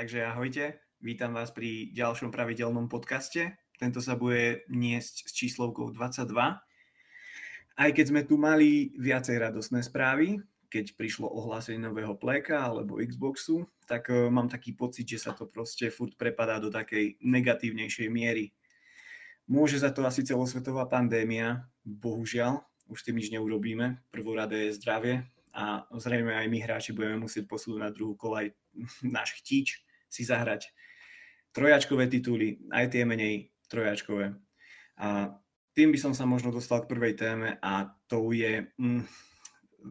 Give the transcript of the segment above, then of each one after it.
Takže ahojte, vítam vás pri ďalšom pravidelnom podcaste. Tento sa bude niesť s číslovkou 22. Aj keď sme tu mali viacej radosné správy, keď prišlo ohlásenie nového pleka alebo Xboxu, tak uh, mám taký pocit, že sa to proste furt prepadá do takej negatívnejšej miery. Môže za to asi celosvetová pandémia, bohužiaľ, už tým nič neurobíme. Prvorade je zdravie a zrejme aj my hráči budeme musieť posúť na druhú kolaj náš chtíč si zahrať trojačkové tituly, aj tie menej trojačkové. A tým by som sa možno dostal k prvej téme a to je mm,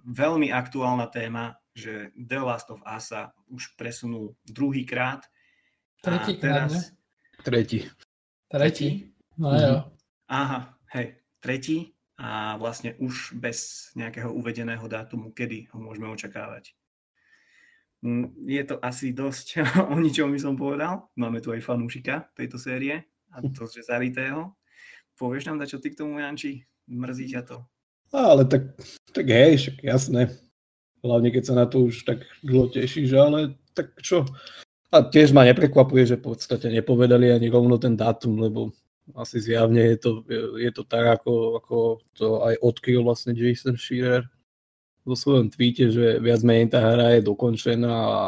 veľmi aktuálna téma, že The Last of Us sa už presunul druhý krát. Tretí krát, teraz... Tretí. Tretí? No jo. Mhm. Aha, hej, tretí a vlastne už bez nejakého uvedeného dátumu, kedy ho môžeme očakávať. Mm, je to asi dosť o ničom by som povedal. Máme tu aj fanúšika tejto série a to, že zaritého. Povieš nám čo ty k tomu, Janči? Mrzí ťa to? Ale tak, tak hej, však jasné. Hlavne keď sa na to už tak dlho tešíš, ale tak čo? A tiež ma neprekvapuje, že v podstate nepovedali ani rovno ten dátum, lebo asi zjavne je to, je to tak, ako, ako to aj odkryl vlastne Jason Shearer vo svojom tweete, že viac menej tá hra je dokončená a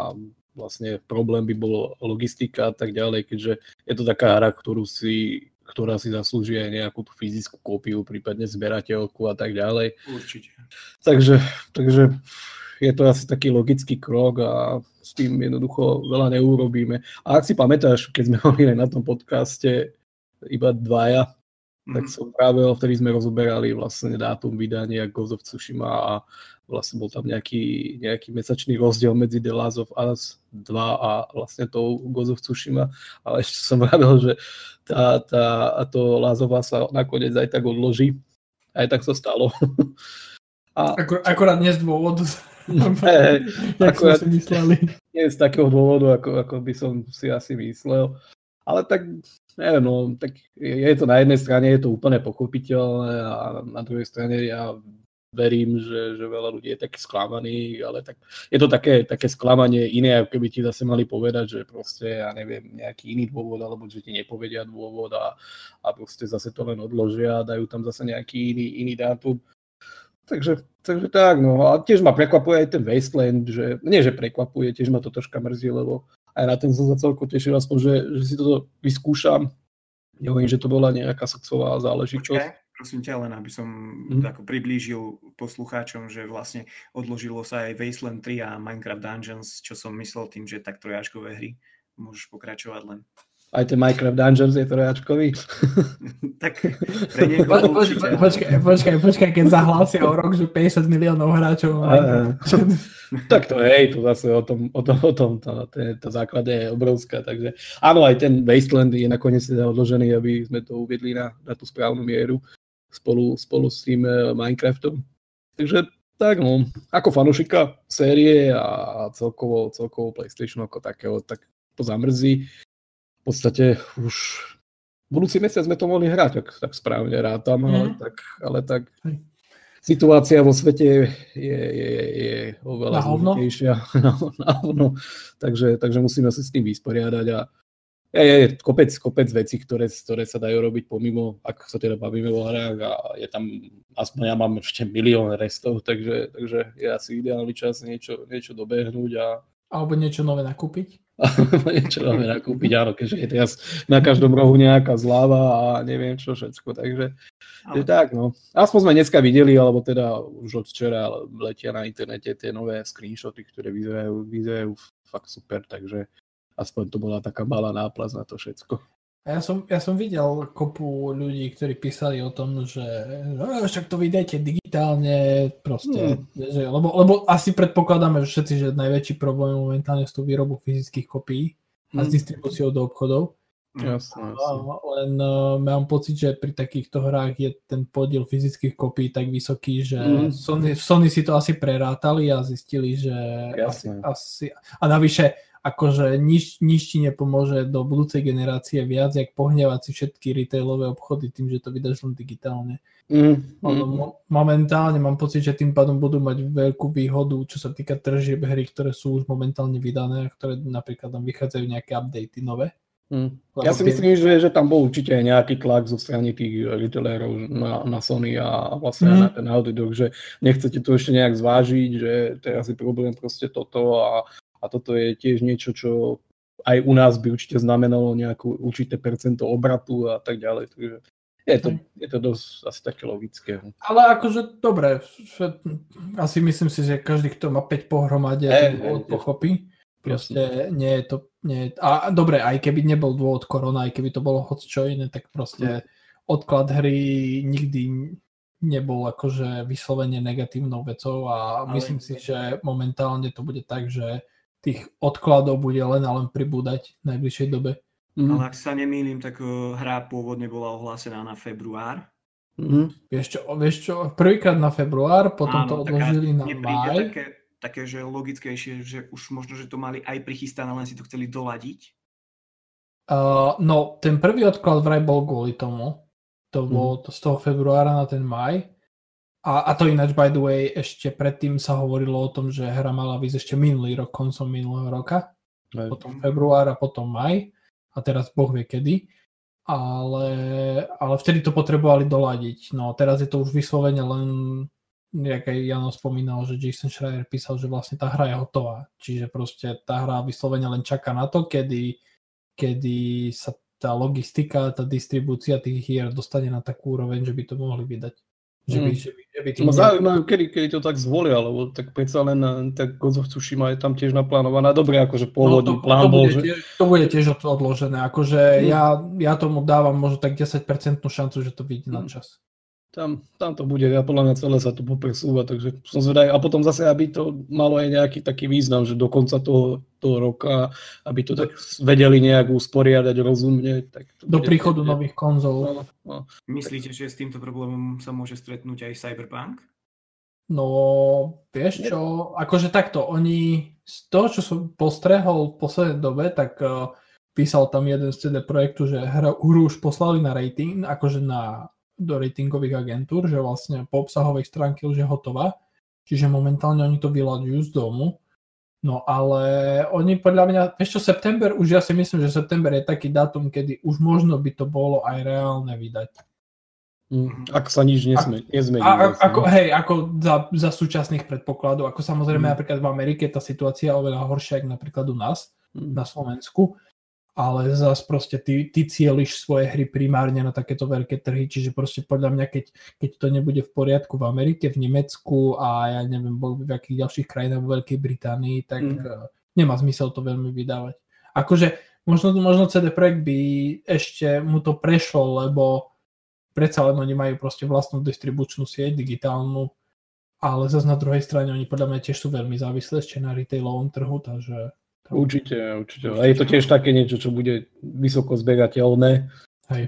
vlastne problém by bol logistika a tak ďalej, keďže je to taká hra, ktorú si, ktorá si zaslúži aj nejakú tú fyzickú kópiu, prípadne zberateľku a tak ďalej. Určite. Takže, takže je to asi taký logický krok a s tým jednoducho veľa neurobíme. A ak si pamätáš, keď sme hovorili na tom podcaste iba dvaja, mm. tak mhm. som práve vtedy sme rozoberali vlastne dátum vydania Ghost of Tsushima a vlastne bol tam nejaký, nejaký mesačný rozdiel medzi The Last of Us 2 a vlastne tou Ghost of Tsushima, ale ešte som vravil, že tá, tá, to Last of Us sa nakoniec aj tak odloží. Aj tak sa stalo. A... Akor, akorát nie z dôvodu, hey, akorát, si mysleli. Nie z takého dôvodu, ako, ako by som si asi myslel. Ale tak, neviem, no, tak je to na jednej strane je to úplne pochopiteľné a na druhej strane ja verím, že, že veľa ľudí je taký sklamaný, ale tak je to také, také sklamanie iné, ako keby ti zase mali povedať, že proste, ja neviem, nejaký iný dôvod, alebo že ti nepovedia dôvod a, a proste zase to len odložia a dajú tam zase nejaký iný, iný dátum. Takže, takže tak, no a tiež ma prekvapuje aj ten Wasteland, že, nie že prekvapuje, tiež ma to troška mrzí, lebo aj na ten som sa celko tešil, aspoň, že, že si toto vyskúšam. Nehovorím, že to bola nejaká sexová záležitosť. Okay prosím ťa, len aby som mm. ako priblížil poslucháčom, že vlastne odložilo sa aj Wasteland 3 a Minecraft Dungeons, čo som myslel tým, že tak trojáčkové hry. Môžeš pokračovať len. Aj ten Minecraft Dungeons je trojačkový. tak pre niekoho po, počkaj, počkaj, počkaj, počkaj, keď zahlásia o rok, že 50 miliónov hráčov. tak to hej, to zase o tom, o tom, o tom tá, tá, tá základe je obrovská. Takže áno, aj ten Wasteland je nakoniec teda odložený, aby sme to uviedli na, na tú správnu mieru spolu, spolu s tým eh, Minecraftom. Takže tak no, ako fanušika série a celkovo, celkovo PlayStation ako takého, tak to zamrzí. V podstate už budúci mesiac sme to mohli hrať, ak tak správne rátam, mm. ale tak, ale tak situácia vo svete je, je, je oveľa zložitejšia. Na hovno. takže, takže musíme sa s tým vysporiadať a je, je kopec, kopec vecí, ktoré, ktoré sa dajú robiť pomimo, ak sa teda bavíme o hrách a je tam, aspoň ja mám ešte milión restov, takže, takže je asi ideálny čas niečo, niečo dobehnúť a... Alebo niečo nové nakúpiť. niečo nové nakúpiť, áno, keďže je teraz na každom rohu nejaká zláva a neviem čo všetko, takže ale... je tak, no. Aspoň sme dneska videli, alebo teda už od včera letia na internete tie nové screenshoty, ktoré vyzerajú, vyzerajú fakt super, takže aspoň to bola taká malá náplaz na to všetko. Ja som, ja som videl kopu ľudí, ktorí písali o tom, že no, však to vydajte digitálne, proste, hmm. že, lebo, lebo asi predpokladáme všetci, že najväčší problém momentálne sú výrobu fyzických kopií a s hmm. distribúciou do obchodov. Jasne, jasne. Len uh, mám pocit, že pri takýchto hrách je ten podiel fyzických kopí tak vysoký, že mm. Sony, Sony si to asi prerátali a zistili, že jasne. asi, asi... A navyše akože nič, nič ti nepomôže do budúcej generácie viac, jak pohnevať si všetky retailové obchody tým, že to vydáš len digitálne. Mm, mm. Mo- momentálne mám pocit, že tým pádom budú mať veľkú výhodu, čo sa týka tržieb hry, ktoré sú už momentálne vydané a ktoré napríklad tam vychádzajú nejaké updaty nové. Mm. Ja si myslím, že, že tam bol určite aj nejaký tlak zo strany tých retailerov na, na Sony a vlastne mm. na ten Audi Dog, že nechcete to ešte nejak zvážiť, že teraz je problém proste toto a a toto je tiež niečo, čo aj u nás by určite znamenalo nejakú určité percento obratu a tak ďalej. Takže je to, je to dosť asi také logické. Ale akože dobre, asi myslím si, že každý, kto má 5 pohromade, hey, hey, pochopí. Proste nie je to... Nie je, a dobre, aj keby nebol dôvod korona, aj keby to bolo hoď čo iné, tak proste odklad hry nikdy nebol akože vyslovene negatívnou vecou a Ale... myslím si, že momentálne to bude tak, že tých odkladov bude len a len pribúdať v najbližšej dobe. Mm. Ale ak sa nemýlim, tak uh, hra pôvodne bola ohlásená na február. Mm. Vieš čo, vieš čo, prvýkrát na február, potom Áno, to odložili na maj. Také, také, že logickejšie, že už možno, že to mali aj prichystané, len si to chceli doladiť? Uh, no, ten prvý odklad vraj bol kvôli tomu. To bolo mm. to z toho februára na ten maj. A, a to ináč, by the way, ešte predtým sa hovorilo o tom, že hra mala byť ešte minulý rok, koncom minulého roka. Aj. Potom február a potom maj. A teraz Boh vie kedy. Ale, ale vtedy to potrebovali doladiť. No teraz je to už vyslovene len, jak aj Jano spomínal, že Jason Schreier písal, že vlastne tá hra je hotová. Čiže proste tá hra vyslovene len čaká na to, kedy, kedy sa tá logistika, tá distribúcia tých hier dostane na takú úroveň, že by to mohli vydať. Že by, mm. že by, že by tým... zaujímavé, kedy, kedy to tak zvolia, lebo tak predsa len eh, tak of Tsushima je tam tiež naplánovaná. Dobre, akože pôvodný no, to, plán to bol, že... Tiež, to bude tiež odložené, akože mm. ja, ja tomu dávam možno tak 10% šancu, že to vyjde mm. na čas tam, tam to bude, ja podľa mňa celé sa to popresúva, takže som zvedavý. A potom zase, aby to malo aj nejaký taký význam, že do konca toho, toho roka, aby to tak vedeli nejak usporiadať rozumne. Tak to do príchodu bude. nových konzol. No, no. Myslíte, že s týmto problémom sa môže stretnúť aj Cyberpunk? No, vieš čo, akože takto, oni z toho, čo som postrehol v poslednej dobe, tak uh, písal tam jeden z CD Projektu, že hru už poslali na rating, akože na do ratingových agentúr, že vlastne po obsahovej stránke už je hotová, čiže momentálne oni to vyľaďujú z domu. No ale oni podľa mňa, vieš čo, september, už ja si myslím, že september je taký dátum, kedy už možno by to bolo aj reálne vydať. Mm, ak sa nič nesme, nezmení. A, ako, hej, ako za, za súčasných predpokladov, ako samozrejme mm. napríklad v Amerike tá situácia je oveľa horšia, ako napríklad u nás, mm. na Slovensku ale zase proste ty, ty cieliš svoje hry primárne na takéto veľké trhy, čiže proste podľa mňa, keď, keď to nebude v poriadku v Amerike, v Nemecku a ja neviem, v akých ďalších krajinách, v Veľkej Británii, tak mm. nemá zmysel to veľmi vydávať. Akože možno, možno CD Projekt by ešte mu to prešlo, lebo predsa len oni majú proste vlastnú distribučnú sieť digitálnu, ale zase na druhej strane oni podľa mňa tiež sú veľmi závislé ešte na retailovom trhu, takže Určite, určite. A je to tiež také niečo, čo bude vysoko zberateľné. Hej.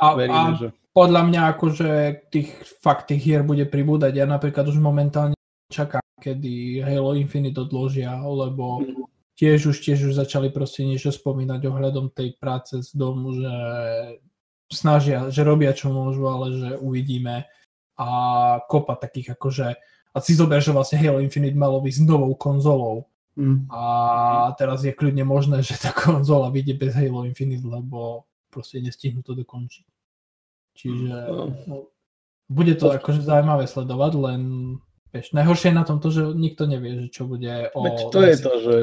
A, veríme, a že... podľa mňa akože tých fakt tých hier bude pribúdať. Ja napríklad už momentálne čakám, kedy Halo Infinite odložia, lebo tiež už tiež už začali proste niečo spomínať ohľadom tej práce z domu, že snažia, že robia čo môžu, ale že uvidíme a kopa takých akože a si zober, že vlastne Halo Infinite malo byť s novou konzolou Mm. A teraz je kľudne možné, že tá konzola vyjde bez Halo Infinite, lebo proste nestihnú to dokončiť. Čiže mm. no, bude to akože zaujímavé sledovať, len vieš, najhoršie je na tom to, že nikto nevie, že čo bude o... Veď to je to, že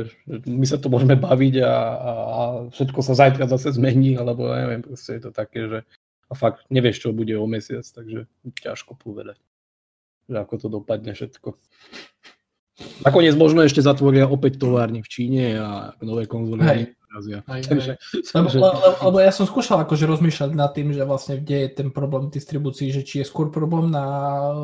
my sa tu môžeme baviť a, a, a všetko sa zajtra zase zmení, alebo ja neviem, proste je to také, že a fakt nevieš, čo bude o mesiac, takže ťažko povedať, že ako to dopadne všetko. Nakoniec možno ešte zatvoria opäť továrny v Číne a nové konzoly hej. Lebo, lebo, lebo ja som skúšal akože rozmýšľať nad tým, že vlastne kde je ten problém distribúcii, že či je skôr problém na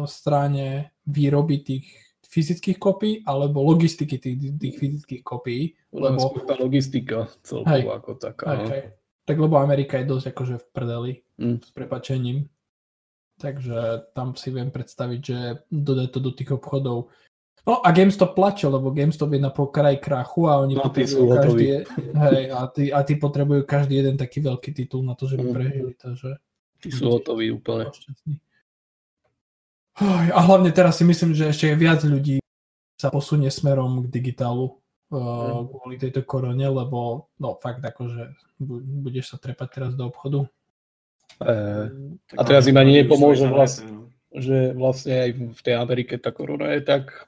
strane výroby tých fyzických kopí alebo logistiky tých, tých fyzických kopí. Lebo tá logistika celkovo hej, ako taká. Hej, no. hej. Tak lebo Amerika je dosť akože v prdeli mm. s prepačením. Takže tam si viem predstaviť, že dodať to do tých obchodov No a GameStop plače, lebo GameStop je na pokraj krachu a oni No, potrebujú každý, hej, a, tí, a tí potrebujú každý jeden taký veľký titul na to, že by Mm. prežili, takže Tí sú hotoví úplne. A hlavne teraz si myslím, že ešte viac ľudí sa posunie smerom k digitálu uh, kvôli tejto korone, lebo no fakt akože bu- budeš sa trepať teraz do obchodu. Eh, Tak A teraz im ani nepomôže svoje vlast- zavreté, no. Že vlastne aj v tej Amerike tá korona je tak,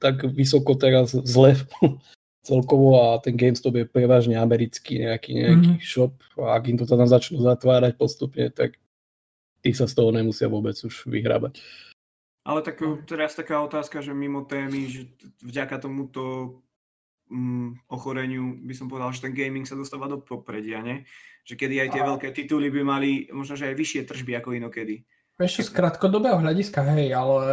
tak vysoko teraz zle celkovo a ten GameStop je prevažne americký nejaký, nejaký Mhm. shop a ak im to tam začnú zatvárať postupne, tak tí sa z toho nemusia vôbec už vyhrábať. Ale tak uh, teraz taká otázka, že mimo témy, že vďaka tomuto mm, ochoreniu by som povedal, že ten gaming sa dostáva do popredia, ne? Že kedy aj tie A- veľké tituly by mali možno, že aj vyššie tržby ako inokedy. Vieš z krátkodobého hľadiska, hej, ale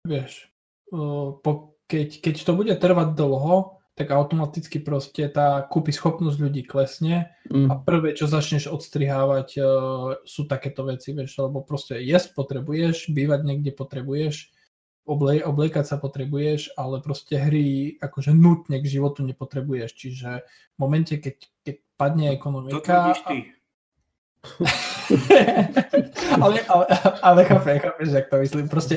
vieš, uh, po, keď, keď to bude trvať dlho, tak automaticky proste tá kúpy schopnosť ľudí klesne Mm. a prvé, čo začneš odstrihávať, uh, sú takéto veci, vieš, lebo proste jesť potrebuješ, bývať niekde potrebuješ, oble, obliekať sa potrebuješ, ale proste hry akože nutne k životu nepotrebuješ, čiže v momente, keď, keď padne To ekonomika... ty. Ale, ale, ale chápem, chápem, že ak to myslím. Proste,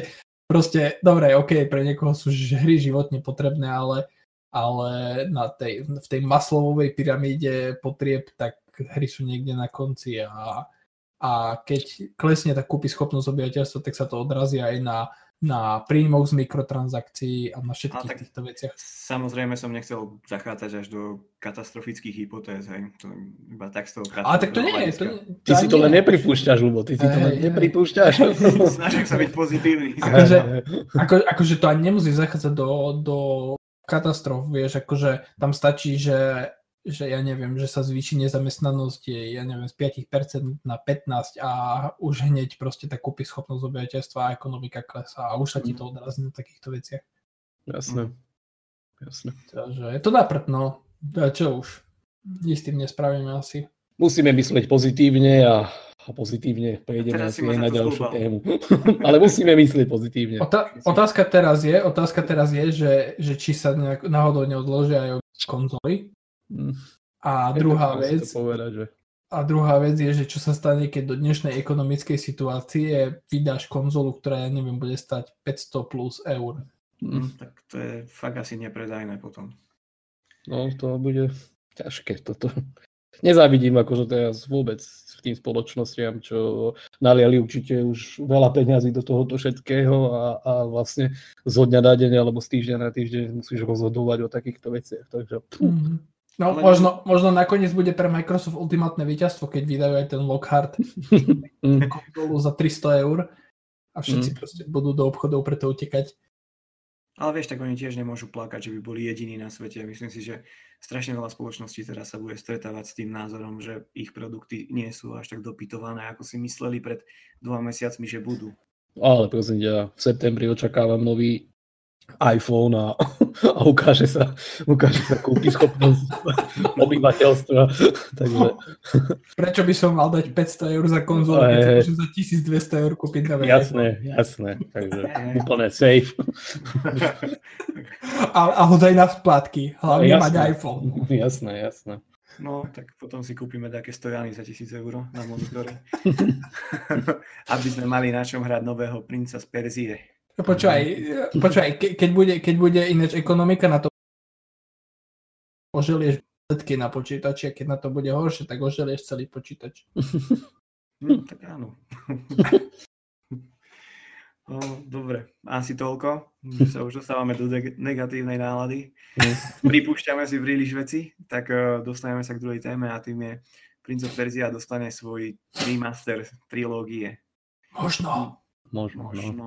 proste, dobre, OK, pre niekoho sú hry životne potrebné, ale, ale na tej, v tej maslovovej pyramíde potrieb, tak hry sú niekde na konci a, a keď klesne tá kúpi schopnosť obyvateľstva, tak sa to odrazí aj na, na príjmoch z mikrotransakcií a na všetkých tak- týchto veciach. Samozrejme som nechcel zachádzať až do katastrofických hypotéz, hej. To iba tak z toho Ale tak to nie je. To, nie- Ty si to len nepripúšťaš, Lubo, ty si to len nepripúšťaš. Snažím sa byť pozitívny. Akože- Ako, akože to ani nemusí zachádzať do, do katastrof, vieš, akože tam stačí, že, že ja neviem, že sa zvýši nezamestnanosť, je, ja neviem, z 5% na 15% a už hneď proste tá kúpi schopnosť obyvateľstva a ekonomika klesá a už sa ti to odrazí na takýchto veciach. Jasné. Jasné. Takže je to naprd, no. A čo už? Nič s tým nespravíme asi. Musíme myslieť pozitívne a, a pozitívne prejdeme ma aj na ďalšiu zlúbal. tému. Ale musíme myslieť pozitívne. Ota- otázka teraz je, otázka teraz je, že, že či sa nejak, náhodou neodložia aj konzoly. Mm. A druhá vec, Povedať, že... A druhá vec je, že čo sa stane, keď do dnešnej ekonomickej situácie vydáš konzolu, ktorá, ja neviem, bude stať 500 plus eur. Mm. Hm, tak to je fakt asi nepredajné potom. No, to bude ťažké toto. Nezávidím akože teraz vôbec tým spoločnostiam, čo naliali určite už veľa peňazí do tohoto všetkého a, a vlastne zo dňa na deň alebo z týždňa na týždeň musíš rozhodovať o takýchto veciach. Takže Mm-hmm. No, Ale- možno, možno nakoniec bude pre Microsoft ultimátne víťazstvo, keď vydajú aj ten Lockhart mm, konzolu za 300 eur a všetci proste budú do obchodov preto utekať. Ale vieš, tak oni tiež nemôžu plakať, že by boli jediní na svete. Myslím si, že strašne veľa spoločností teraz sa bude stretávať s tým názorom, že ich produkty nie sú až tak dopytované, ako si mysleli pred dvoma mesiacmi, že budú. ale prosím ťa, v septembri očakávam nový iPhone a, a ukáže sa, ukáže sa kúpi schopnosť obyvateľstva. Takže Prečo by som mal dať 500 eur za konzolu, keď Hej. môžem za 1200 eur kúpiť na jasné, jasné. Takže úplne safe. A, a hodaj na splátky. Hlavne Jasné. mať iPhone. Jasné, jasné. No, tak potom si kúpime také stojany za 1000 eur na monitore. Aby sme mali na čom hrať nového princa z Perzie. Počúvaj, počúvaj ke, keď, bude, keď bude ináč ekonomika na to oželieš výsledky na počítači a keď na to bude horšie, tak oželieš celý počítač. Hm, tak áno. No, dobre, asi toľko. Že sa už dostávame do de- negatívnej nálady. Pripúšťame si príliš veci, tak uh, dostaneme sa k druhej téme a tým je Prince of Persia dostane svoj remaster trilógie. Možno. Možno, no. Možno.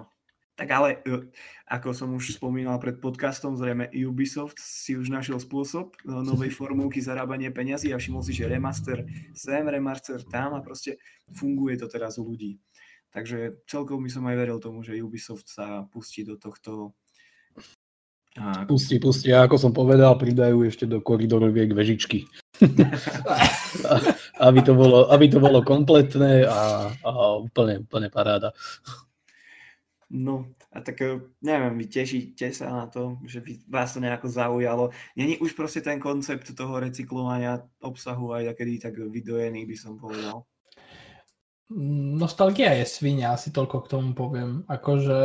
Tak ale, uh, ako som už spomínal pred podcastom, zrejme Ubisoft si už našiel spôsob uh, novej formulky zarábania peňazí a všimol si, že remaster sem, remaster tam a proste funguje to teraz u ľudí. Takže celkom by som aj veril tomu, že Ubisoft sa pustí do tohto a, Pustí, pustí. A ako som povedal, pridajú ešte do koridoroviek vežičky. aby, to bolo, aby to bolo kompletné a, a úplne, úplne paráda. No, a tak eh, neviem, vy tešíte sa na to, že by vás to nejako zaujalo. Není už proste ten koncept toho recyklovania obsahu aj kedy tak vydojený, by som povedal. Nostalgia je svinia, asi toľko k tomu poviem. Akože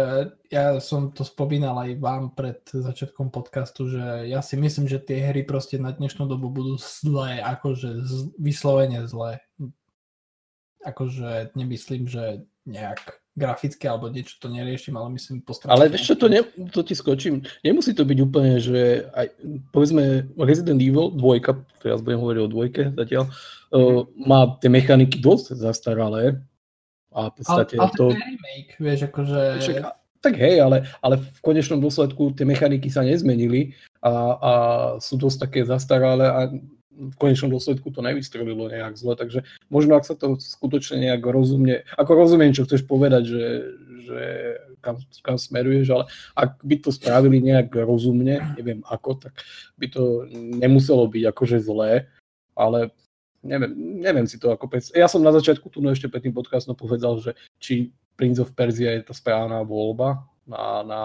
ja som to spomínal aj vám pred začiatkom podcastu, že ja si myslím, že tie hry proste na dnešnú dobu budú zlé, akože vyslovene zlé. Akože nemyslím, že nejak grafické alebo niečo to neriešim, ale myslím postaviť. Ale vieš čo, to, ne, to ti skočím. Nemusí to byť úplne, že aj, povedzme Resident Evil 2, teraz budem hovoriť o dvojke zatiaľ, uh, má tie mechaniky dosť zastaralé. A v podstate ale, ale to... remake, vieš, akože... Však, tak hej, ale, ale v konečnom dôsledku tie mechaniky sa nezmenili a, a sú dosť také zastaralé a v konečnom dôsledku to nevystrelilo nejak zle, takže možno ak sa to skutočne nejak rozumne, ako rozumiem, čo chceš povedať, že, že kam, kam smeruješ, ale ak by to spravili nejak rozumne, neviem ako, tak by to nemuselo byť akože zlé, ale neviem, neviem si to ako pec. Ja som na začiatku tu no ešte pred tým podcastom povedal, že či Prince of Persia je tá správna voľba na, na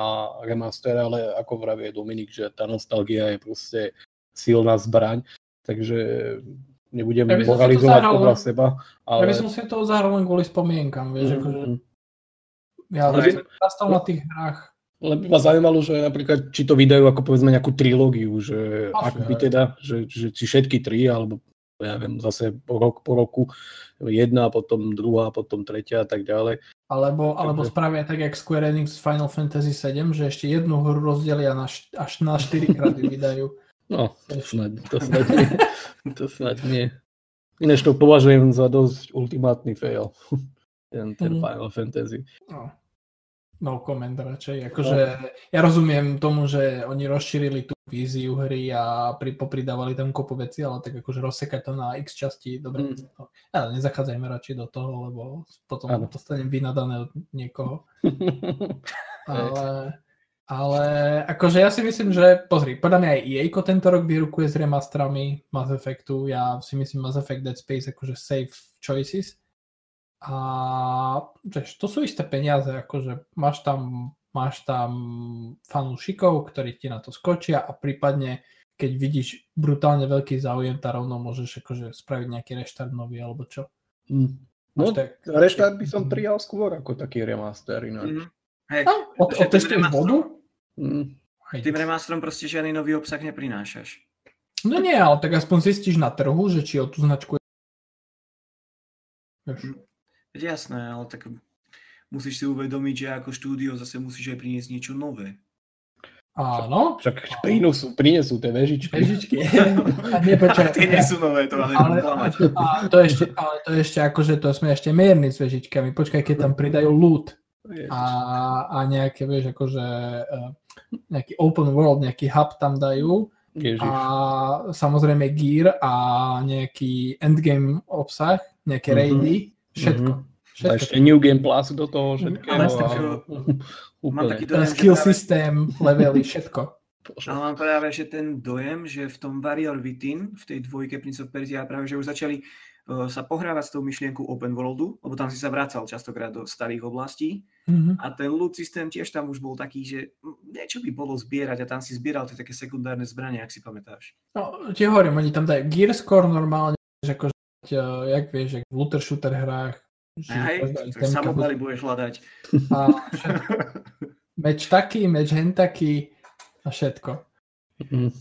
remaster, ale ako vravie Dominik, že tá nostalgia je proste silná zbraň takže nebudem ja moralizovať podľa seba. Ale... Ja by som si to zahral len kvôli spomienkam, vieš, mm-hmm. akože... Ja ale na tých hrách. Len by ma zaujímalo, že napríklad, či to vydajú ako povedzme nejakú trilógiu, že Asi, ak by teda, že, že či všetky tri, alebo ja viem, zase po rok po roku jedna, potom druhá, potom tretia a tak ďalej. Alebo, alebo spravia tak, jak Square Enix Final Fantasy 7, že ešte jednu hru rozdelia na, až na 4 krát vydajú. No, to snad, to snad nie. To snad nie. Ináč to považujem za dosť ultimátny fail. Ten, ten mm. Final Fantasy. No. no comment radšej. Akože no. ja rozumiem tomu, že oni rozšírili tú víziu hry a pri, popridávali tam kopu veci, ale tak akože rozsekať to na x časti, dobre. Mm. No, ale nezachádzajme radšej do toho, lebo potom ano. dostanem vynadané od niekoho. ale ale akože ja si myslím, že pozri, podľa mňa aj EA tento rok vyrukuje s remasterami Mass Effectu. Ja si myslím Mass Effect Dead Space akože safe choices. A vieš, to sú isté peniaze, akože máš tam, máš tam fanúšikov, ktorí ti na to skočia a prípadne keď vidíš brutálne veľký záujem, tá rovno môžeš akože spraviť nejaký reštart nový alebo čo. Mm. No, tak, reštart by som prijal skôr ako taký remaster ináč. Mm. Hey, no, od, otestuješ vodu? Mm. Tým remasterom proste žiadny nový obsah neprinášaš. No nie, ale tak aspoň zistíš na trhu, že či o tú značku je... Hm. Jasné, ale tak musíš si uvedomiť, že ako štúdio zase musíš aj priniesť niečo nové. Áno. Však prinesú, prinesú tie vežičky. Vežičky. A nie, počkaj, tie nie sú nové, to ale, ale, a to ešte, ale to ešte akože to sme ešte mierni s vežičkami. Počkaj, keď tam pridajú loot a, a nejaké, vieš, akože uh, nejaký open world, nejaký hub tam dajú Ježiš. a samozrejme gear a nejaký endgame obsah, nejaké mm-hmm. raidy, všetko. Mm-hmm. Všetko. A ešte New Game Plus do toho všetkého. Ale a... Mám taký dojem, skill práve... systém, levely, všetko. Ale mám práve že ten dojem, že v tom Warrior Within, v tej dvojke Prince of Persia, práve že už začali sa pohrávať s tou myšlienkou open worldu, lebo tam si sa vracal častokrát do starých oblastí mm-hmm. a ten loot systém tiež tam už bol taký, že niečo by bolo zbierať a tam si zbieral tie také sekundárne zbranie, ak si pamätáš. No, tie hovorím, oni tam dajú gear score normálne, že ako, jak vieš, v looter shooter hrách. Hej, samopary budeš hľadať. A meč taký, meč hen taký a všetko. Mm.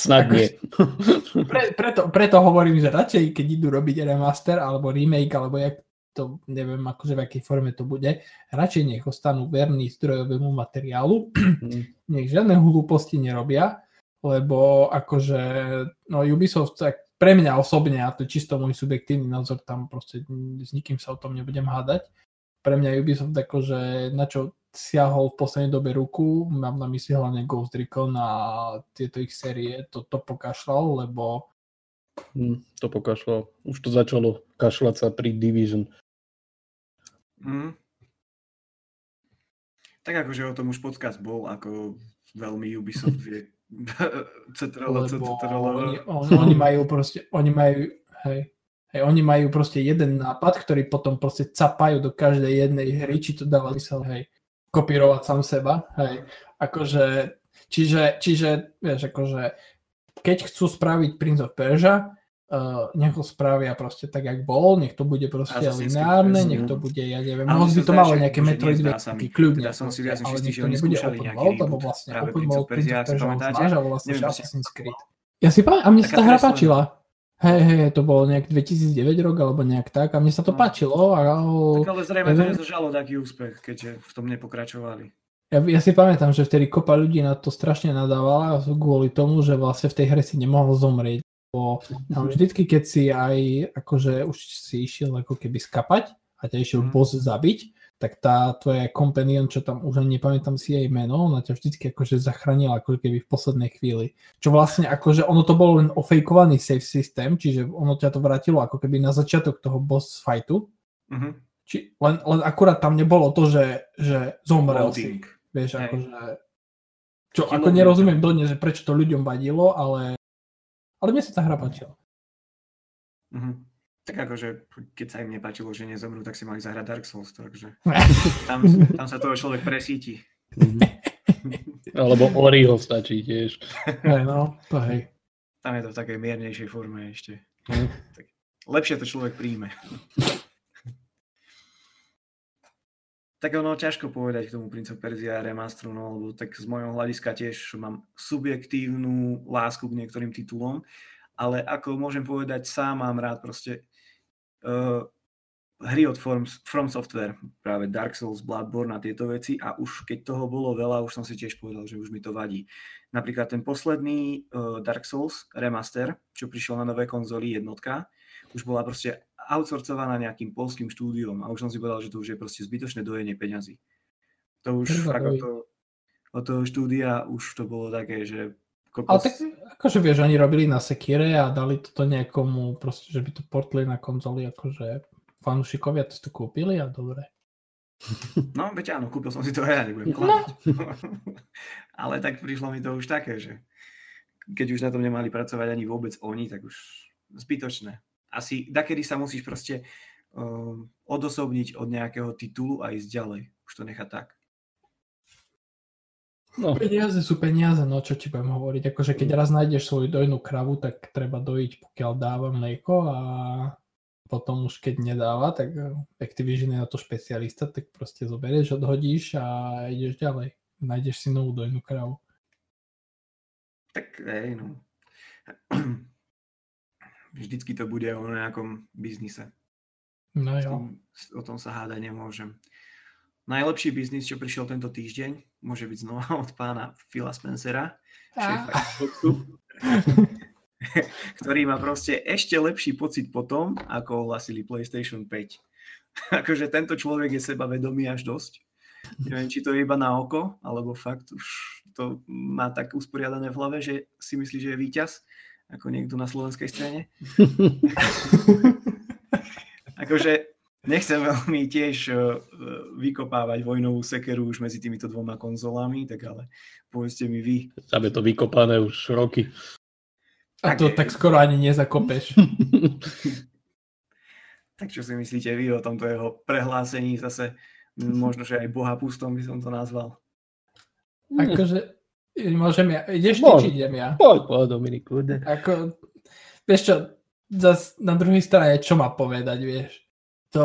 Snad nie. Pre, preto, preto hovorím, že radšej, keď idú robiť remaster alebo remake, alebo jak to, neviem akože v akej forme to bude, radšej nech ostanú verní zdrojovému materiálu, mm. nech žiadne hlúposti nerobia, lebo akože no Ubisoft tak pre mňa osobne, a to je čisto môj subjektívny názor, tam proste s nikým sa o tom nebudem hádať, pre mňa Ubisoft akože na čo siahol v poslednej dobe ruku, mám na mysli hlavne Ghost Recon a tieto ich série, to, to pokašľal, lebo... Mm, to pokašľal. Už to začalo kašľať sa pri Division. Mm. Tak akože o tom už podcast bol, ako veľmi Ubisoft vie. Cetrala, oni, oni, oni majú proste, oni majú, hej, hej, oni majú proste jeden nápad, ktorý potom proste capajú do každej jednej hry, či to dáva zmysel, hej kopírovať sám seba, hej. Akože, čiže, čiže, vieš, akože, keď chcú spraviť Prince of Persia, uh, nech ho spravia proste tak, jak bol, nech to bude proste lineárne, nech to bude, ja neviem, možno by to malo nejaké Metroidvany, kľudne. Teda som si viac ale že to nebude open world, lebo vlastne open world Prince of Persia a vlastne Assassin's Creed. Ja si pamätám, a mne sa tá hra páčila. Hej, hej, to bolo nejak 2009 rok alebo nejak tak a mne sa to No. páčilo. A, Tak ale zrejme to nezažalo taký úspech, keďže v tom nepokračovali. ja, ja si pamätám, že vtedy kopa ľudí na to strašne nadávala kvôli tomu, že vlastne v tej hre si nemohol zomrieť. Bo tam vždycky, keď si aj akože už si išiel ako keby skapať a ťa išiel Mhm. boss zabiť, tak tá tvoja companion, čo tam už ani nepamätám si jej meno, ona ťa vždycky akože zachránila ako keby v poslednej chvíli. Čo vlastne akože ono to bol len ofejkovaný save systém, čiže ono ťa to vrátilo ako keby na začiatok toho boss fightu, Mhm. či, len, len akurát tam nebolo to, že, že zomrel si. Loading. Vieš, Hej. akože... Čo, ako nerozumiem dodnes, že prečo to ľuďom vadilo, ale... Ale mne sa tá hra páčila. Mhm. Tak akože, keď sa im nepáčilo, že nezomrú, tak si mali zahrať Dark Souls, takže tam, tam sa toho človek presíti. Alebo Oriho stačí tiež. Hej, no, to hej. Tam je to v takej miernejšej forme ešte. Hm. Tak lepšie to človek príjme. Tak ono ťažko povedať k tomu Prince of Persia remasteru, no, lebo tak z môjho hľadiska tiež mám subjektívnu lásku k niektorým titulom, ale ako môžem povedať, sám mám rád proste uh, hry od From, From Software, práve Dark Souls, Bloodborne a tieto veci a už keď toho bolo veľa, už som si tiež povedal, že už mi to vadí. Napríklad ten posledný uh, Dark Souls remaster, čo prišiel na nové konzoly jednotka, už bola proste outsourcovaná nejakým polským štúdiom a už som si povedal, že to už je proste zbytočné dojenie peňazí. To už dojiť. toho, od toho štúdia už to bolo také, že kokos, Ale tak akože vieš, oni robili na Sekire a dali to niekomu, proste, že by to portli na konzoli, akože fanúšikovia to to kúpili a dobre. No, veď áno, kúpil som si to aj ja, nebudem No. Ale tak prišlo mi to už také, že keď už na tom nemali pracovať ani vôbec oni, tak už zbytočné. Asi dakedy sa musíš proste um, odosobniť od nejakého titulu a ísť ďalej. Už to nechá tak. No, Peniaze sú peniaze, no čo ti budem hovoriť. Akože keď raz nájdeš svoju dojnú kravu, tak treba dojiť, pokiaľ dáva mlieko a potom už keď nedáva, tak eh, Activision je na to špecialista, tak proste zoberieš, odhodíš a ideš ďalej. Nájdeš si novú dojnú kravu. Tak hej, no. Vždycky to bude o nejakom biznise. No S jo. o tom sa hádať nemôžem. Najlepší biznis, čo prišiel tento týždeň, môže byť znova od pána Phila Spencera, šéfa ktorý má proste ešte lepší pocit po tom, ako ohlasili PlayStation 5. akože tento človek je sebavedomý až dosť. Neviem, či to je iba na oko, alebo fakt už to má tak usporiadané v hlave, že si myslí, že je víťaz, ako niekto na slovenskej scéne. akože nechcem veľmi tiež uh, vykopávať vojnovú sekeru už medzi týmito dvoma konzolami, tak ale povedzte mi vy. tam je to vykopané už roky. A to tak skoro ani nezakopeš. Tak čo si myslíte vy o tomto jeho prehlásení zase? Možno, že aj boha pustom by som to nazval. Akože, môžem ja, ideš ty, či idem ja? Poď, poď, Dominik. Ako, vieš čo, zas na druhej strane, čo má povedať, vieš? To...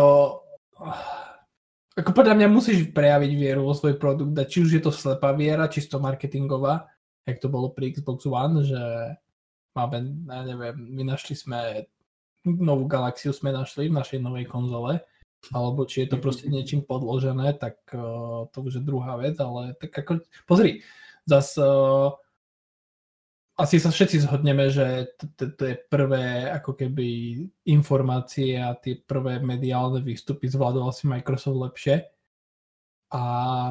Ako podľa mňa musíš prejaviť vieru vo svoj produkt, a či už je to slepá viera, čisto marketingová, jak to bolo pri Xbox One, že máme, ja neviem, my našli sme novú galaxiu sme našli v našej novej konzole, alebo či je to proste niečím podložené, tak uh, to už je druhá vec, ale tak ako, pozri, zas uh, asi sa všetci zhodneme, že to, je prvé ako keby informácie a tie prvé mediálne výstupy zvládol asi Microsoft lepšie. A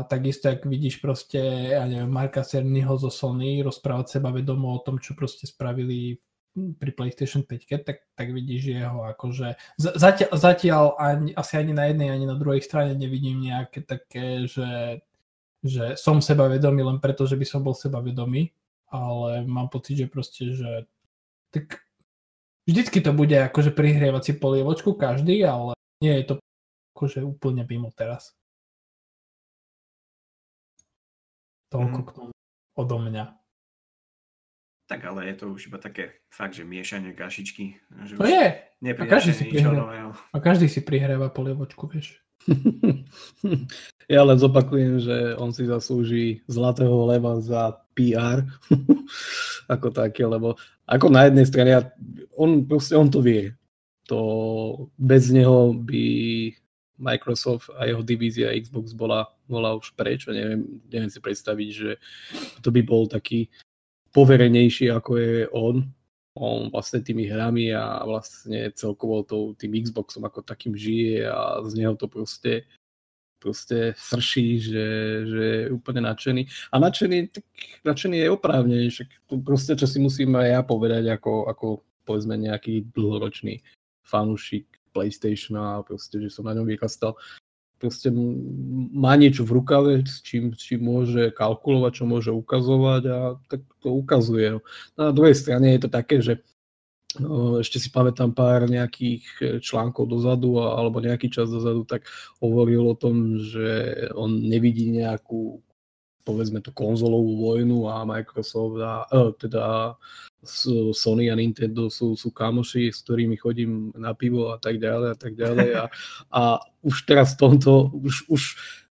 takisto, ak vidíš proste, ja neviem, Marka Cernyho zo Sony rozprávať seba vedomo o tom, čo proste spravili pri PlayStation 5, tak, tak vidíš jeho akože zatiaľ, zatiaľ ani, asi ani na jednej, ani na druhej strane nevidím nejaké také, že, že som sebavedomý len preto, že by som bol sebavedomý, ale mám pocit, že proste, že tak vždycky to bude akože prihrievať si polievočku každý, ale nie je to akože úplne mimo teraz. Toľko mm. k tomu odo mňa. Tak ale je to už iba také fakt, že miešanie kašičky. Že to je. A každý, si prihráva, a každý si prihráva polievočku, vieš. ja len zopakujem, že on si zaslúži zlatého leva za PR ako také, lebo ako na jednej strane, on, proste, on to vie. To bez neho by Microsoft a jeho divízia Xbox bola, bola už preč. Neviem, neviem si predstaviť, že to by bol taký poverenejší ako je on. On vlastne tými hrami a vlastne celkovo tým Xboxom ako takým žije a z neho to proste proste srší, že, že je úplne nadšený. A nadšený, tak nadšený je oprávne, však to proste, čo si musím aj ja povedať, ako, ako povedzme nejaký dlhoročný fanúšik PlayStation a proste, že som na ňom vyrastal proste má niečo v rukave, s čím, s čím môže kalkulovať, čo môže ukazovať a tak to ukazuje. No, na druhej strane je to také, že no, ešte si pamätám pár nejakých e, článkov dozadu alebo nejaký čas dozadu, tak hovoril o tom, že on nevidí nejakú povedzme to konzolovú vojnu a Microsoft a uh, teda Sony a Nintendo sú, sú kamoši, s ktorými chodím na pivo a tak ďalej a tak ďalej a, a už teraz v tomto, už, už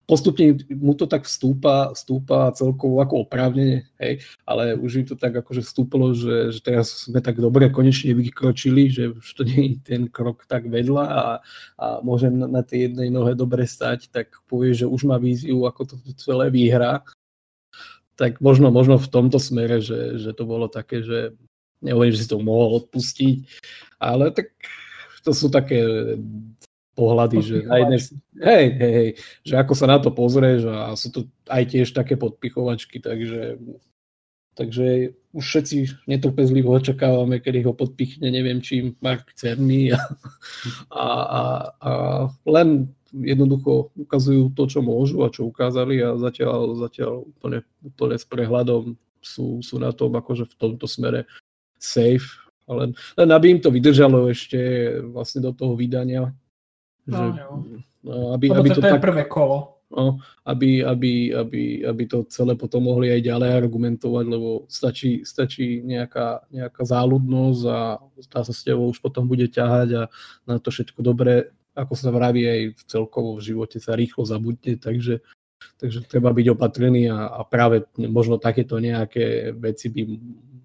postupne mu to tak vstúpa, vstúpa celkovo ako oprávnenie, hej, ale už im to tak akože vstúpilo, že, že teraz sme tak dobre konečne vykročili, že už to nie je ten krok tak vedľa a, a môžem na, na tej jednej nohe dobre stať, tak povie, že už má víziu, ako to celé výhra tak možno, možno v tomto smere, že, že to bolo také, že nehovorím, že si to mohol odpustiť, ale tak to sú také pohľady, že na jednej, hej, hej, hej, že ako sa na to pozrieš a sú to aj tiež také podpichovačky, takže, takže už všetci netrpezlivo očakávame, kedy ho podpichne, neviem čím, Mark Cerny a, a, a, a len jednoducho ukazujú to, čo môžu a čo ukázali a zatiaľ, zatiaľ úplne, úplne s prehľadom sú, sú na tom akože v tomto smere safe. Len, len aby im to vydržalo ešte vlastne do toho vydania. No, že, no, aby, aby to, to je tak, prvé kolo. No, aby, aby, aby, aby to celé potom mohli aj ďalej argumentovať, lebo stačí, stačí nejaká, nejaká záľudnosť a tá sa s tebou už potom bude ťahať a na to všetko dobre ako sa vraví aj v celkovo v živote sa rýchlo zabudne, takže, takže treba byť opatrný a, a práve možno takéto nejaké veci by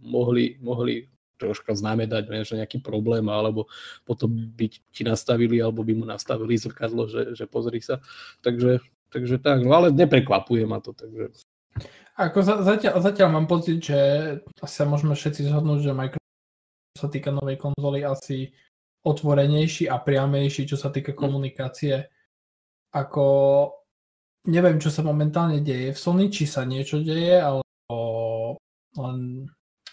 mohli, mohli troška znamenať že nejaký problém, alebo potom by ti nastavili, alebo by mu nastavili zrkadlo, že, že pozri sa. Takže, takže tak, no ale neprekvapuje ma to. Takže... Ako za, zatiaľ, zatiaľ mám pocit, že sa môžeme všetci zhodnúť, že Microsoft sa týka novej konzoly asi otvorenejší a priamejší, čo sa týka hm. komunikácie. Ako neviem, čo sa momentálne deje v Sony, či sa niečo deje, alebo len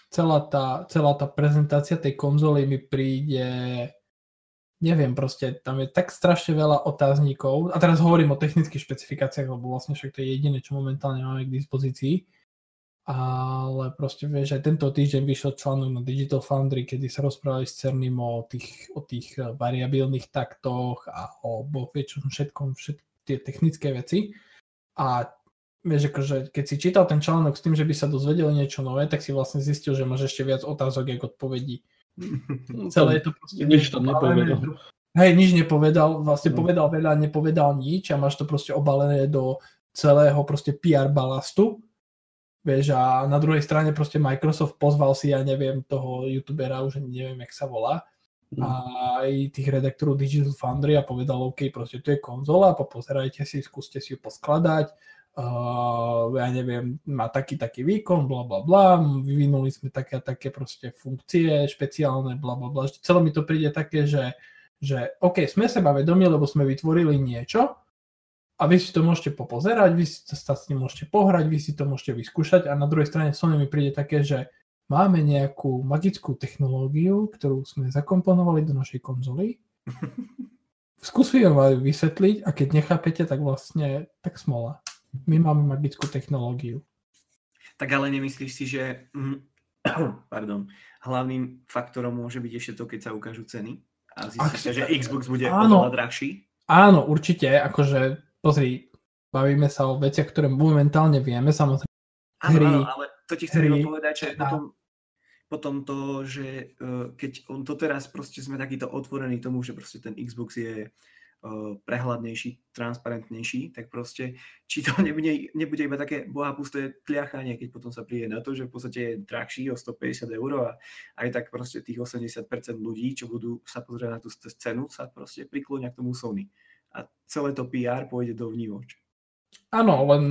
celá tá, celá tá prezentácia tej konzoly mi príde neviem, proste tam je tak strašne veľa otáznikov a teraz hovorím o technických špecifikáciách, lebo vlastne však to je jediné, čo momentálne máme k dispozícii ale proste vieš, aj tento týždeň vyšiel článok na Digital Foundry, kedy sa rozprávali s Cernym o tých, o tých eh, variabilných taktoch a o boh vie čo všetkom, všetky tie technické veci. A vieš, akože, keď si čítal ten článok s tým, že by sa dozvedel niečo nové, tak si vlastne zistil, že máš ešte viac otázok, ako odpovedí. Celé je to proste... Nič tam nepovedal. Hej, nič nepovedal, vlastne no. povedal veľa, nepovedal nič a máš to proste obalené do celého proste PR balastu Vieš, a na druhej strane proste Microsoft pozval si, ja neviem, toho youtubera, už neviem, jak sa volá, mm. a aj tých redaktorov Digital Foundry a povedal, OK, proste tu je konzola, popozerajte si, skúste si ju poskladať, uh, ja neviem, má taký taký výkon, bla bla bla, vyvinuli sme také a také proste funkcie špeciálne, bla bla bla. Celé mi to príde také, že, že OK, sme seba vedomi, lebo sme vytvorili niečo, a vy si to môžete popozerať, vy si to sa s ním môžete pohrať, vy si to môžete vyskúšať a na druhej strane Sony mi príde také, že máme nejakú magickú technológiu, ktorú sme zakomponovali do našej konzoly. Skúsme ju vysvetliť a keď nechápete, tak vlastne tak smola. My máme magickú technológiu. Tak ale nemyslíš si, že pardon, hlavným faktorom môže byť ešte to, keď sa ukážu ceny? A zistíte, že Xbox bude áno, oveľa drahší? Áno, určite, akože pozri, bavíme sa o veciach, ktoré momentálne vieme, samozrejme Áno, hry, áno, ale to ti chcem hry, povedať, že teda- potom, potom to, že uh, keď on to teraz proste sme takýto otvorení tomu, že proste ten Xbox je prehľadnejší, transparentnejší, tak proste či to nebude, nebude iba také bohapusté tliachanie, keď potom sa príde na to, že v podstate je drahší o 150 eur a aj tak proste tých 80% ľudí, čo budú sa pozrieť na tú cenu, sa proste priklonia k tomu Sony. A celé to PR pôjde do vnívoč. Áno, len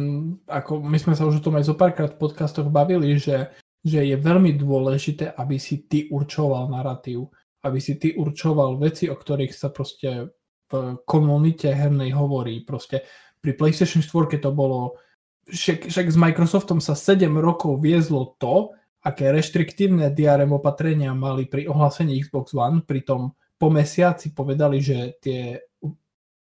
ako my sme sa už o tom aj zo párkrát v podcastoch bavili, že, že je veľmi dôležité, aby si ty určoval narratív, aby si ty určoval veci, o ktorých sa proste v komunite hernej hovorí. Proste pri PlayStation 4 to bolo, však, však s Microsoftom sa 7 rokov viezlo to, aké reštriktívne DRM opatrenia mali pri ohlásení Xbox One, pritom po mesiaci povedali, že tie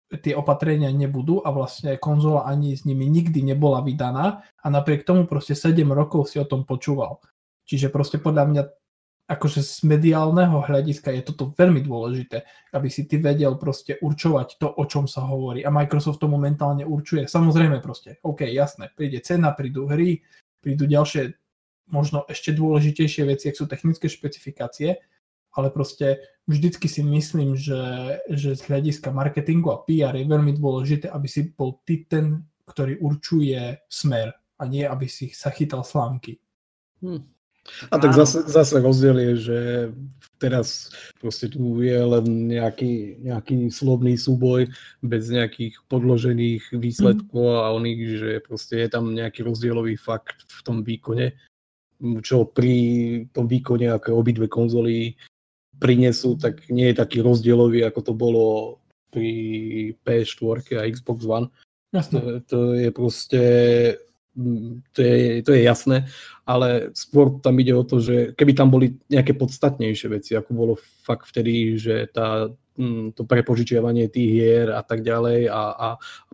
tie opatrenia nebudú a vlastne konzola ani s nimi nikdy nebola vydaná a napriek tomu proste 7 rokov si o tom počúval. Čiže proste podľa mňa akože z mediálneho hľadiska je toto veľmi dôležité, aby si ty vedel proste určovať to, o čom sa hovorí. A Microsoft to momentálne určuje. Samozrejme proste, OK, jasné, príde cena, prídu hry, prídu ďalšie možno ešte dôležitejšie veci, ak sú technické špecifikácie, ale proste vždycky si myslím, že, že z hľadiska marketingu a PR je veľmi dôležité, aby si bol ty ten, ktorý určuje smer a nie, aby si sa chytal slámky. Hm. A tak zase, zase rozdiel je, že teraz proste tu je len nejaký, nejaký slovný súboj bez nejakých podložených výsledkov mm. a oných, že proste je tam nejaký rozdielový fakt v tom výkone, čo pri tom výkone, ako obidve konzoly prinesú, tak nie je taký rozdielový, ako to bolo pri PS4 a Xbox One. Jasne. To, to je proste to je, to je jasné, ale skôr tam ide o to, že keby tam boli nejaké podstatnejšie veci, ako bolo fakt vtedy, že tá, to prepožičiavanie tých hier a tak ďalej a, a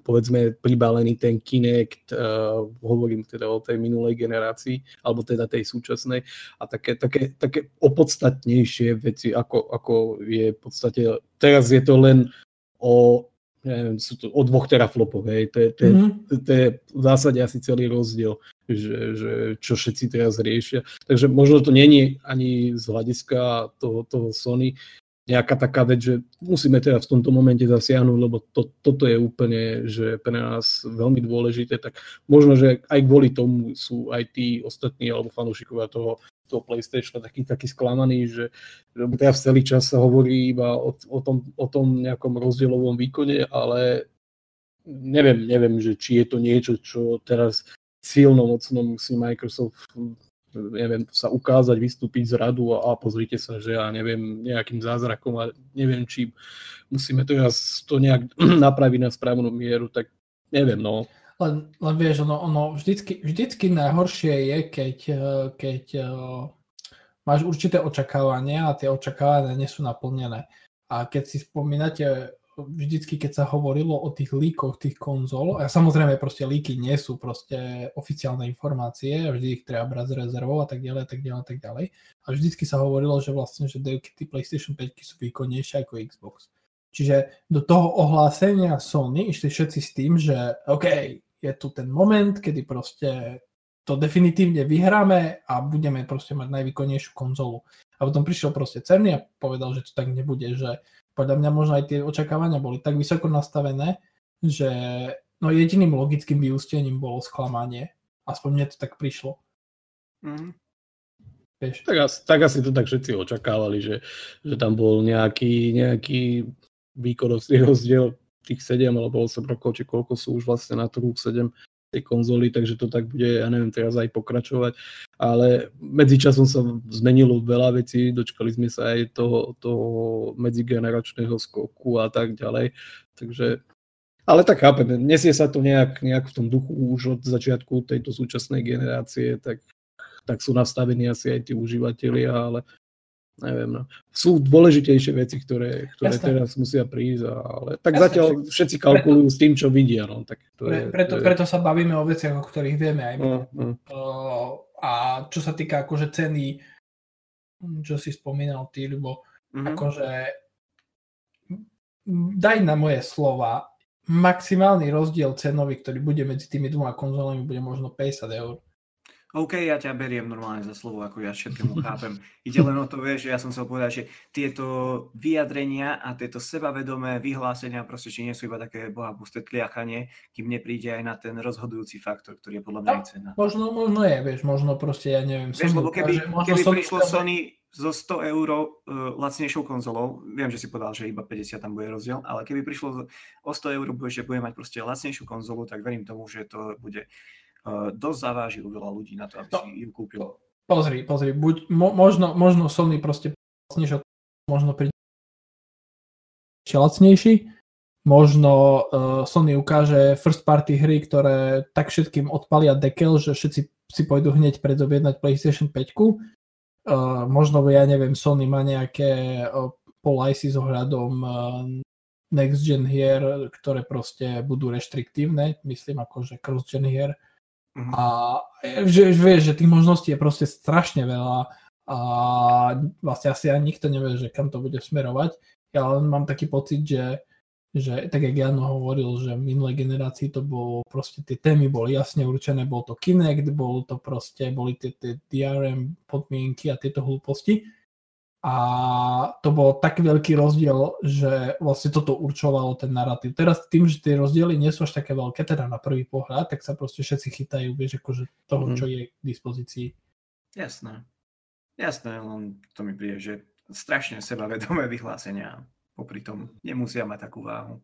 povedzme pribálený ten Kinect, uh, hovorím teda o tej minulej generácii, alebo teda tej súčasnej a také, také, také opodstatnejšie veci, ako, ako je v podstate, teraz je to len o neviem, sú to o dvoch teraflopoch, hej, to je, to, je, mm-hmm. to, to je v zásade asi celý rozdiel, že, že čo všetci teraz riešia. Takže možno to není ani z hľadiska toho, toho Sony nejaká taká vec, že musíme teda v tomto momente zasiahnuť, lebo to, toto je úplne, že pre nás veľmi dôležité, tak možno, že aj kvôli tomu sú aj tí ostatní alebo fanúšikovia toho, toho PlayStation taký, taký sklamaný, že, že teraz celý čas sa hovorí iba o, o, tom, o tom nejakom rozdielovom výkone, ale neviem, neviem, že či je to niečo, čo teraz silno mocno musí Microsoft neviem, sa ukázať, vystúpiť z radu a, a pozrite sa, že ja neviem, nejakým zázrakom a neviem, či musíme teraz to nejak napraviť na správnu mieru, tak neviem, no. Len, len vieš, ono, ono vždycky, vždycky najhoršie je, keď, eh, keď uh, máš určité očakávania a tie očakávania nie sú naplnené. A keď si spomínate vždycky, keď sa hovorilo o tých líkoch tých konzol, a samozrejme proste líky nie sú proste oficiálne informácie, vždy ich treba brať z rezervou a tak ďalej, a tak ďalej, a tak ďalej. A vždycky sa hovorilo, že vlastne, že devky PlayStation 5 sú výkonnejšie ako Xbox. Čiže do toho ohlásenia Sony išli všetci s tým, že OK, je tu ten moment, kedy proste to definitívne vyhráme a budeme proste mať najvýkonnejšiu konzolu. A potom prišiel proste Cerny a povedal, že to tak nebude, že podľa mňa možno aj tie očakávania boli tak vysoko nastavené, že no jediným logickým vyústením bolo sklamanie. Aspoň mne to tak prišlo. Mm. Vieš? Tak, asi, tak asi to tak všetci očakávali, že, že tam bol nejaký, nejaký výkonnostný rozdiel tých 7 alebo 8 rokov, či koľko sú už vlastne na trhu 7 tej konzoly, takže to tak bude, ja neviem, teraz aj pokračovať. Ale medzičasom sa zmenilo veľa vecí, dočkali sme sa aj toho, toho medzigeneračného skoku a tak ďalej. Takže, ale tak chápem, nesie sa to nejak, nejak v tom duchu už od začiatku tejto súčasnej generácie, tak, tak sú nastavení asi aj tí užívateľia, ale neviem, no. Sú dôležitejšie veci, ktoré, ktoré teraz musia prísť, ale tak Jasne, zatiaľ všetci kalkulujú preto, s tým, čo vidia, no. Tak to pre, je, preto, to je... preto sa bavíme o veciach, o ktorých vieme aj my. Uh, uh. Uh, a čo sa týka akože ceny, čo si spomínal ty, lebo uh-huh. akože daj na moje slova, maximálny rozdiel cenový, ktorý bude medzi tými dvoma konzolami, bude možno 50 eur. OK, ja ťa beriem normálne za slovo, ako ja všetkému chápem. Ide len o to, vieš, že ja som chcel povedať, že tieto vyjadrenia a tieto sebavedomé vyhlásenia proste, či nie sú iba také boha pusté tliachanie, kým nepríde aj na ten rozhodujúci faktor, ktorý je podľa mňa aj cena. Možno, možno je, vieš, možno proste, ja neviem. Vieš, lebo keby, keby Sony prišlo Sony zo 100 eur uh, lacnejšou konzolou, viem, že si povedal, že iba 50 tam bude rozdiel, ale keby prišlo o 100 eur, že bude mať proste lacnejšiu konzolu, tak verím tomu, že to bude dosť zavážil veľa ľudí na to, aby no, si ju kúpil. Pozri, pozri, buď, mo, možno, možno Sony proste možno príde lacnejší, možno uh, Sony ukáže first party hry, ktoré tak všetkým odpalia dekel, že všetci si pôjdu hneď predobjednať PlayStation 5. Uh, možno, ja neviem, Sony má nejaké uh, polajsy s ohľadom uh, next gen hier, ktoré proste budú reštriktívne, myslím akože cross gen hier, Uh-huh. A že, vieš, že tých možností je proste strašne veľa a vlastne asi ani nikto nevie, že kam to bude smerovať. Ja len mám taký pocit, že, že tak jak Jano hovoril, že v minulej generácii to bolo proste, tie témy boli jasne určené, bol to Kinect, bol to proste, boli tie, tie DRM podmienky a tieto hlúposti a to bol tak veľký rozdiel, že vlastne toto určovalo ten narratív. Teraz tým, že tie rozdiely nie sú až také veľké, teda na prvý pohľad, tak sa proste všetci chytajú, vieš, akože toho, mm. čo je k dispozícii. Jasné. Jasné, len to mi príde, že strašne sebavedomé vyhlásenia popri tom nemusia mať takú váhu.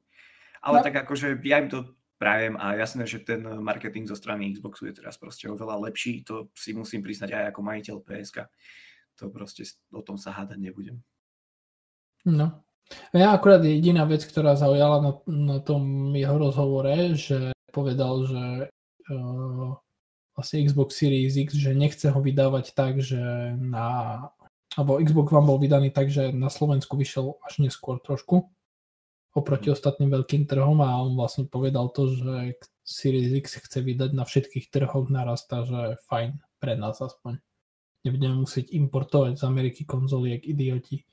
Ale no. tak akože ja im to prajem a jasné, že ten marketing zo strany Xboxu je teraz proste oveľa lepší, to si musím priznať aj ako majiteľ PSK to proste o tom sa hádať nebudem. No. Ja akurát jediná vec, ktorá zaujala na, na tom jeho rozhovore, že povedal, že uh, vlastne Xbox Series X, že nechce ho vydávať tak, že na alebo Xbox vám bol vydaný tak, že na Slovensku vyšiel až neskôr trošku oproti mhm. ostatným veľkým trhom a on vlastne povedal to, že Series X chce vydať na všetkých trhoch narasta, že fajn pre nás aspoň nebudeme musieť importovať z Ameriky konzoly jak idioti.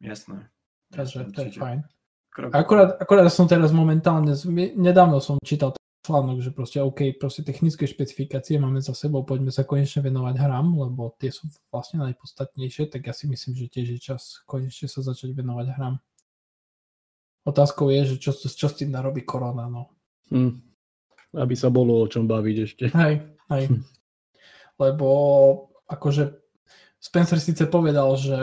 Jasné. Takže to je fajn. Akorát, akorát som teraz momentálne, nedávno som čítal článok, že proste OK, proste technické špecifikácie máme za sebou, poďme sa konečne venovať hrám, lebo tie sú vlastne najpodstatnejšie, tak ja si myslím, že tiež je čas konečne sa začať venovať hrám. Otázkou je, že čo, čo s tým narobí korona, no. Hm. Aby sa bolo o čom baviť ešte. Hej, hej. Hm. Lebo akože Spencer síce povedal, že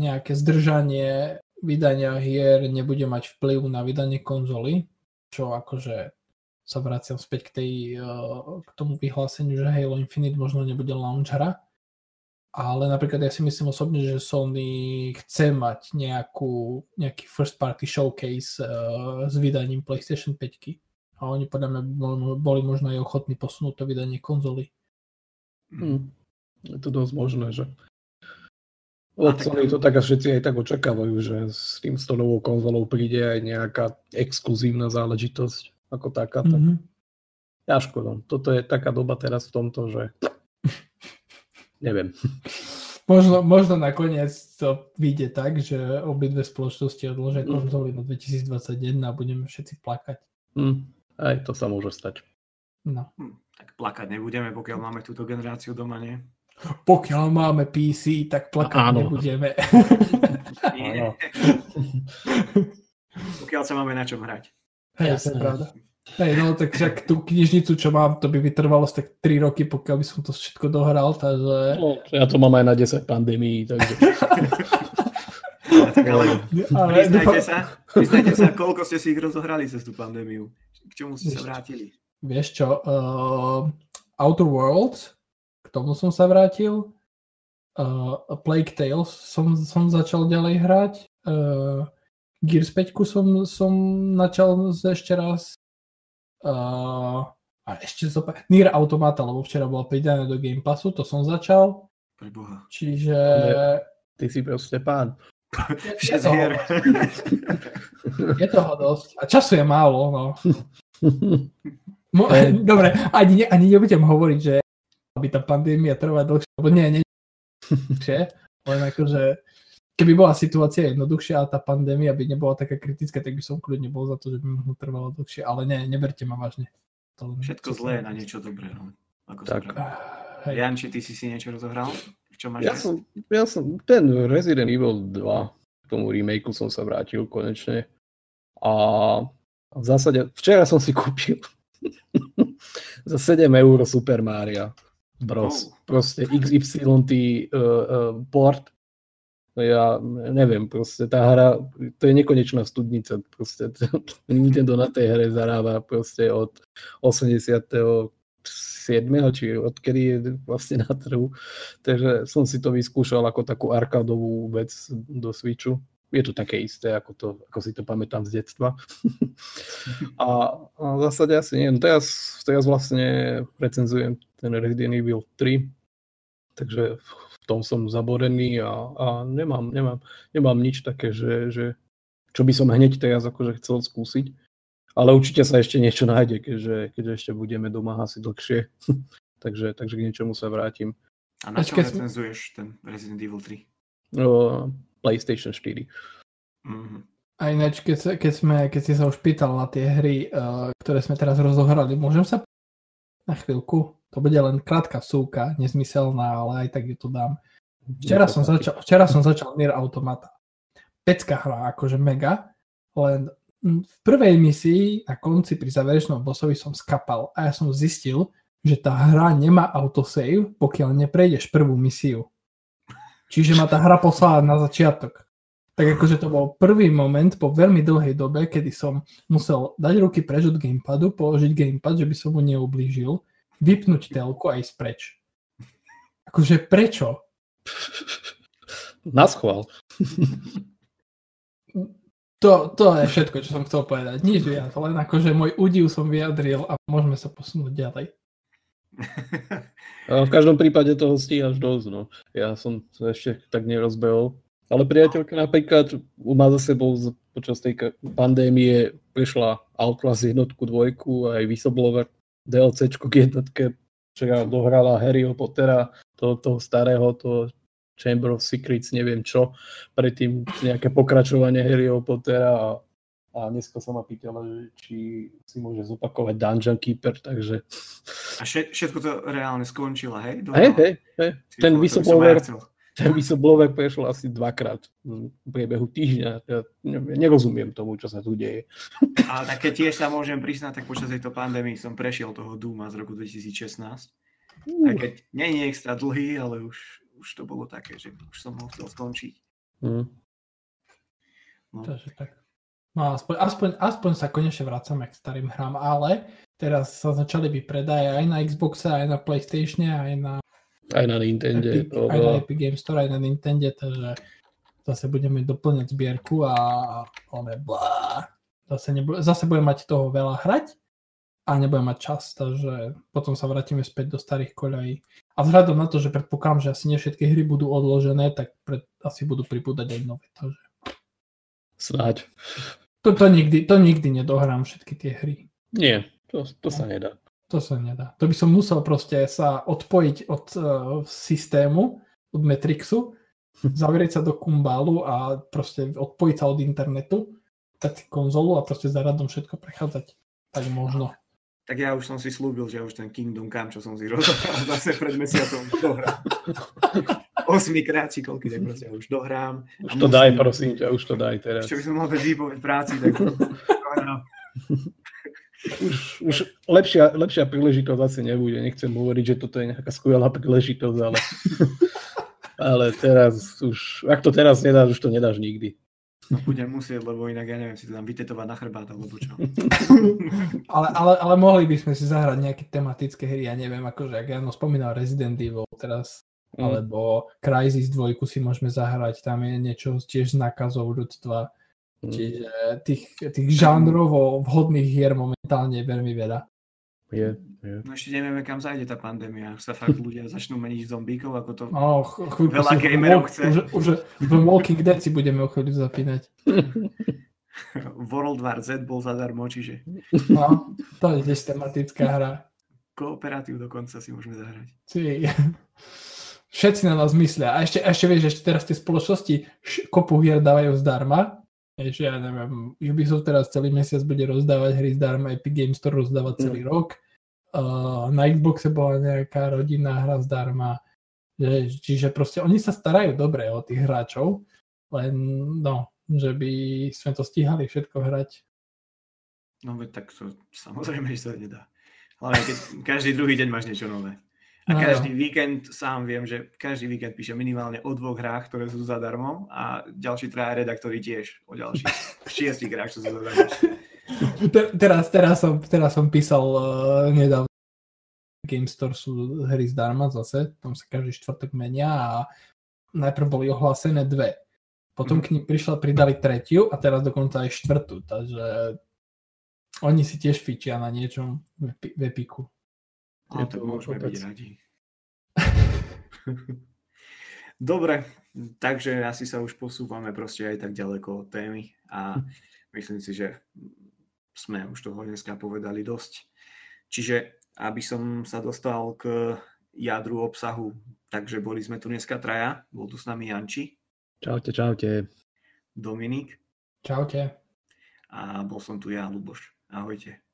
nejaké zdržanie vydania hier nebude mať vplyv na vydanie konzoly, čo akože sa vraciam späť k, tej, k tomu vyhláseniu, že Halo Infinite možno nebude launch hra, ale napríklad ja si myslím osobne, že Sony chce mať nejakú, nejaký first party showcase s vydaním PlayStation 5 a oni podľa mňa boli možno aj ochotní posunúť to vydanie konzoly. Hmm. Je to dosť možné, že od Sony to tak a všetci aj tak očakávajú, že s tým s novou konzolou príde aj nejaká exkluzívna záležitosť ako taká. Mm-hmm. Ťažko, no. Toto je taká doba teraz v tomto, že neviem. Možno, možno nakoniec to vyjde tak, že obidve spoločnosti odložia mm. konzoly na 2021 a budeme všetci plakať. Mm, aj to sa môže stať. No. Hm, tak plakať nebudeme, pokiaľ máme túto generáciu doma, nie? Pokiaľ máme PC, tak plakať Áno. nebudeme. Áno. Pokiaľ sa máme na čom hrať. Hej, to je pravda. Hej, no tak však tú knižnicu, čo mám, to by vytrvalo tak 3 roky, pokiaľ by som to všetko dohral, takže... No, ja to mám aj na 10 pandémií, takže... ale, ale priznajte, sa, priznajte sa, koľko ste si ich rozohrali cez tú pandémiu. K čomu ste sa vrátili? Vieš čo, uh, Outer Worlds, k tomu som sa vrátil. Uh, Plague Tales som, som začal ďalej hrať. Uh, Gears 5 som, som načal ešte raz. Uh, a ešte zopa- Nier Automata, lebo včera bola pridané do Game Passu, to som začal. Preboha. Čiže... Ty si proste pán. Je, je, toho, je toho dosť. A času je málo, no. Mo- Dobre, ani, ani nebudem hovoriť, že aby tá pandémia trvá dlhšie, lebo nie, nie, len akože keby bola situácia jednoduchšia a tá pandémia by nebola taká kritická, tak by som kľudne bol za to, že by možno trvalo dlhšie, ale ne, neberte ma vážne. To Všetko zlé je na niečo dobré. No. Ako Tak. tak. Hej. Janči, ty si si niečo rozohral? Čo máš? Ja som, ja som, ten Resident Evil 2, k tomu remakeu som sa vrátil konečne. A v zásade, včera som si kúpil za 7 eur Super Mario Bros. Oh. Proste XYT uh, uh, port. Ja neviem, proste tá hra, to je nekonečná studnica. Proste Nintendo na tej hre zarába proste od 87 či odkedy je vlastne na trhu. Takže som si to vyskúšal ako takú arkádovú vec do Switchu. Je to také isté, ako, to, ako si to pamätám z detstva. a, a v zásade asi nie. No teraz, teraz vlastne recenzujem ten Resident Evil 3, takže v tom som zaborený a, a nemám, nemám, nemám nič také, že, že čo by som hneď teraz akože chcel skúsiť. Ale určite sa ešte niečo nájde, keďže, keďže ešte budeme doma asi dlhšie. takže, takže k niečomu sa vrátim. A na čo Počkaj, sme- recenzuješ ten Resident Evil 3? No, PlayStation 4. Mhm. A ináč, keď, sa- keď, sme, keď si sa už pýtal na tie hry, uh, ktoré sme teraz rozohrali, môžem sa na chvíľku? To bude len krátka súka, nezmyselná, ale aj tak ju tu dám. Včera som začal, včera som začal Nier Automata. Pecka hra, akože mega, len mm, v prvej misii na konci pri záverečnom bossovi som skapal a ja som zistil, že tá hra nemá autosave, pokiaľ neprejdeš prvú misiu. Čiže ma tá hra poslala na začiatok. Tak akože to bol prvý moment po veľmi dlhej dobe, kedy som musel dať ruky preč od gamepadu, položiť gamepad, že by som mu neublížil, vypnúť telku a ísť preč. Akože prečo? Na schvál. To, to je všetko, čo som chcel povedať. Nič viac, len akože môj údiv som vyjadril a môžeme sa posunúť ďalej. V každom prípade toho stíhaš dosť, no. Ja som ešte tak nerozbehol. Ale priateľka napríklad má za sebou počas tej pandémie prešla Outlast jednotku, dvojku aj Whistleblower DLCčko k jednotke, čo dohrala Harryho Pottera, toho, toho starého, toho Chamber of Secrets, neviem čo, predtým nejaké pokračovanie Harryho Pottera a, a dneska sa ma pýtala, že či si môže zopakovať Dungeon Keeper, takže A všet, všetko to reálne skončila, hej? Dohrala? hej, hej, hej, ten whistleblower, ten whistleblower prešiel asi dvakrát v priebehu týždňa. Ja ne- nerozumiem tomu, čo sa tu deje. Tak keď tiež sa môžem priznať, tak počas tejto pandémie som prešiel toho Duma z roku 2016. Aj keď nie je extra dlhý, ale už, už to bolo také, že už som ho chcel skončiť. Hm. No. Takže tak. No aspoň, aspoň, aspoň sa konečne vracame k starým hrám, ale teraz sa začali vypredaje aj na Xboxe, aj na Playstatione, aj na Aj na Nintendo. Epic, to aj na Epic Game Store, aj na Nintendo, takže zase budeme doplňať zbierku a one blá. Zase, nebude, zase budem mať toho veľa hrať a nebudem mať čas, takže potom sa vrátime späť do starých koľají. A vzhľadom na to, že predpokladám, že asi nie všetky hry budú odložené, tak pred, asi budú pribúdať aj nové. Takže Snáď. To, to, nikdy, to nikdy nedohrám všetky tie hry. Nie, to, to sa nedá. To sa nedá. To by som musel proste sa odpojiť od uh, systému, od Matrixu, zavrieť sa do kumbálu a proste odpojiť sa od internetu, dať konzolu a proste za radom všetko prechádzať. Tak možno. Tak ja už som si slúbil, že už ten Kingdom Come, čo som si rozohral zase pred mesiacom, dohrám. Osmikrát či koľky, tak proste už dohrám. Už to daj, prosím ťa, už to daj teraz. Čo by som mal dať výpoveď práci, tak dohrám. Už, už lepšia, lepšia príležitosť asi nebude. Nechcem hovoriť, že toto je nejaká skvelá príležitosť, ale, ale teraz už, ak to teraz nedáš, už to nedáš nikdy. No, budem musieť, lebo inak ja neviem si to tam vytetovať na chrbát, alebo čo. Ale, ale, ale mohli by sme si zahrať nejaké tematické hry, ja neviem, akože, ak Jano spomínal Resident Evil teraz, Mm. alebo Crysis 2 si môžeme zahrať, tam je niečo tiež s nákazou ľudstva. Mm. Čiže tých, tých žánrovo vhodných hier momentálne je veľmi veľa. Je, je. No ešte nevieme, kam zajde tá pandémia. Už sa fakt ľudia začnú meniť zombíkov, ako to... No, ch- Veľa si gamerov chce. Už, už, v Walking Dead si budeme o chvíľu zapínať. World War Z bol zadarmo, čiže No, to je tiež tematická hra. kooperatív dokonca si môžeme zahrať. Či... Všetci na nás myslia. A ešte, ešte vieš, ešte teraz tie spoločnosti š- kopu hier dávajú zdarma. Ešte ja neviem, Ubisoft teraz celý mesiac bude rozdávať hry zdarma, Epic Games Store rozdáva celý rok. uh, na Xboxe bola nejaká rodinná hra zdarma. Že, čiže proste oni sa starajú dobre o tých hráčov, len no, že by sme to stíhali všetko hrať. No tak to samozrejme, že sa nedá. Hlavne keď každý druhý deň máš niečo nové. A no, každý jo. víkend, sám viem, že každý víkend píše minimálne o dvoch hrách, ktoré sú zadarmo a ďalší traja redaktori tiež o ďalších šiestich hrách, čo sú zadarmo. Teraz, teraz, som, teraz som písal uh, nedávno Game Store sú hry zdarma zase, tam sa každý štvrtok menia a najprv boli ohlásené dve. Potom mm. k ním prišla, pridali tretiu a teraz dokonca aj štvrtú, takže oni si tiež fičia na niečom v Epiku. No, to môžeme byť radi. Dobre, takže asi sa už posúvame proste aj tak ďaleko od témy a myslím si, že sme už toho dneska povedali dosť. Čiže aby som sa dostal k jadru obsahu, takže boli sme tu dneska traja, bol tu s nami Janči. Čaute, čaute. Dominik. Čaute. A bol som tu ja, Luboš. Ahojte.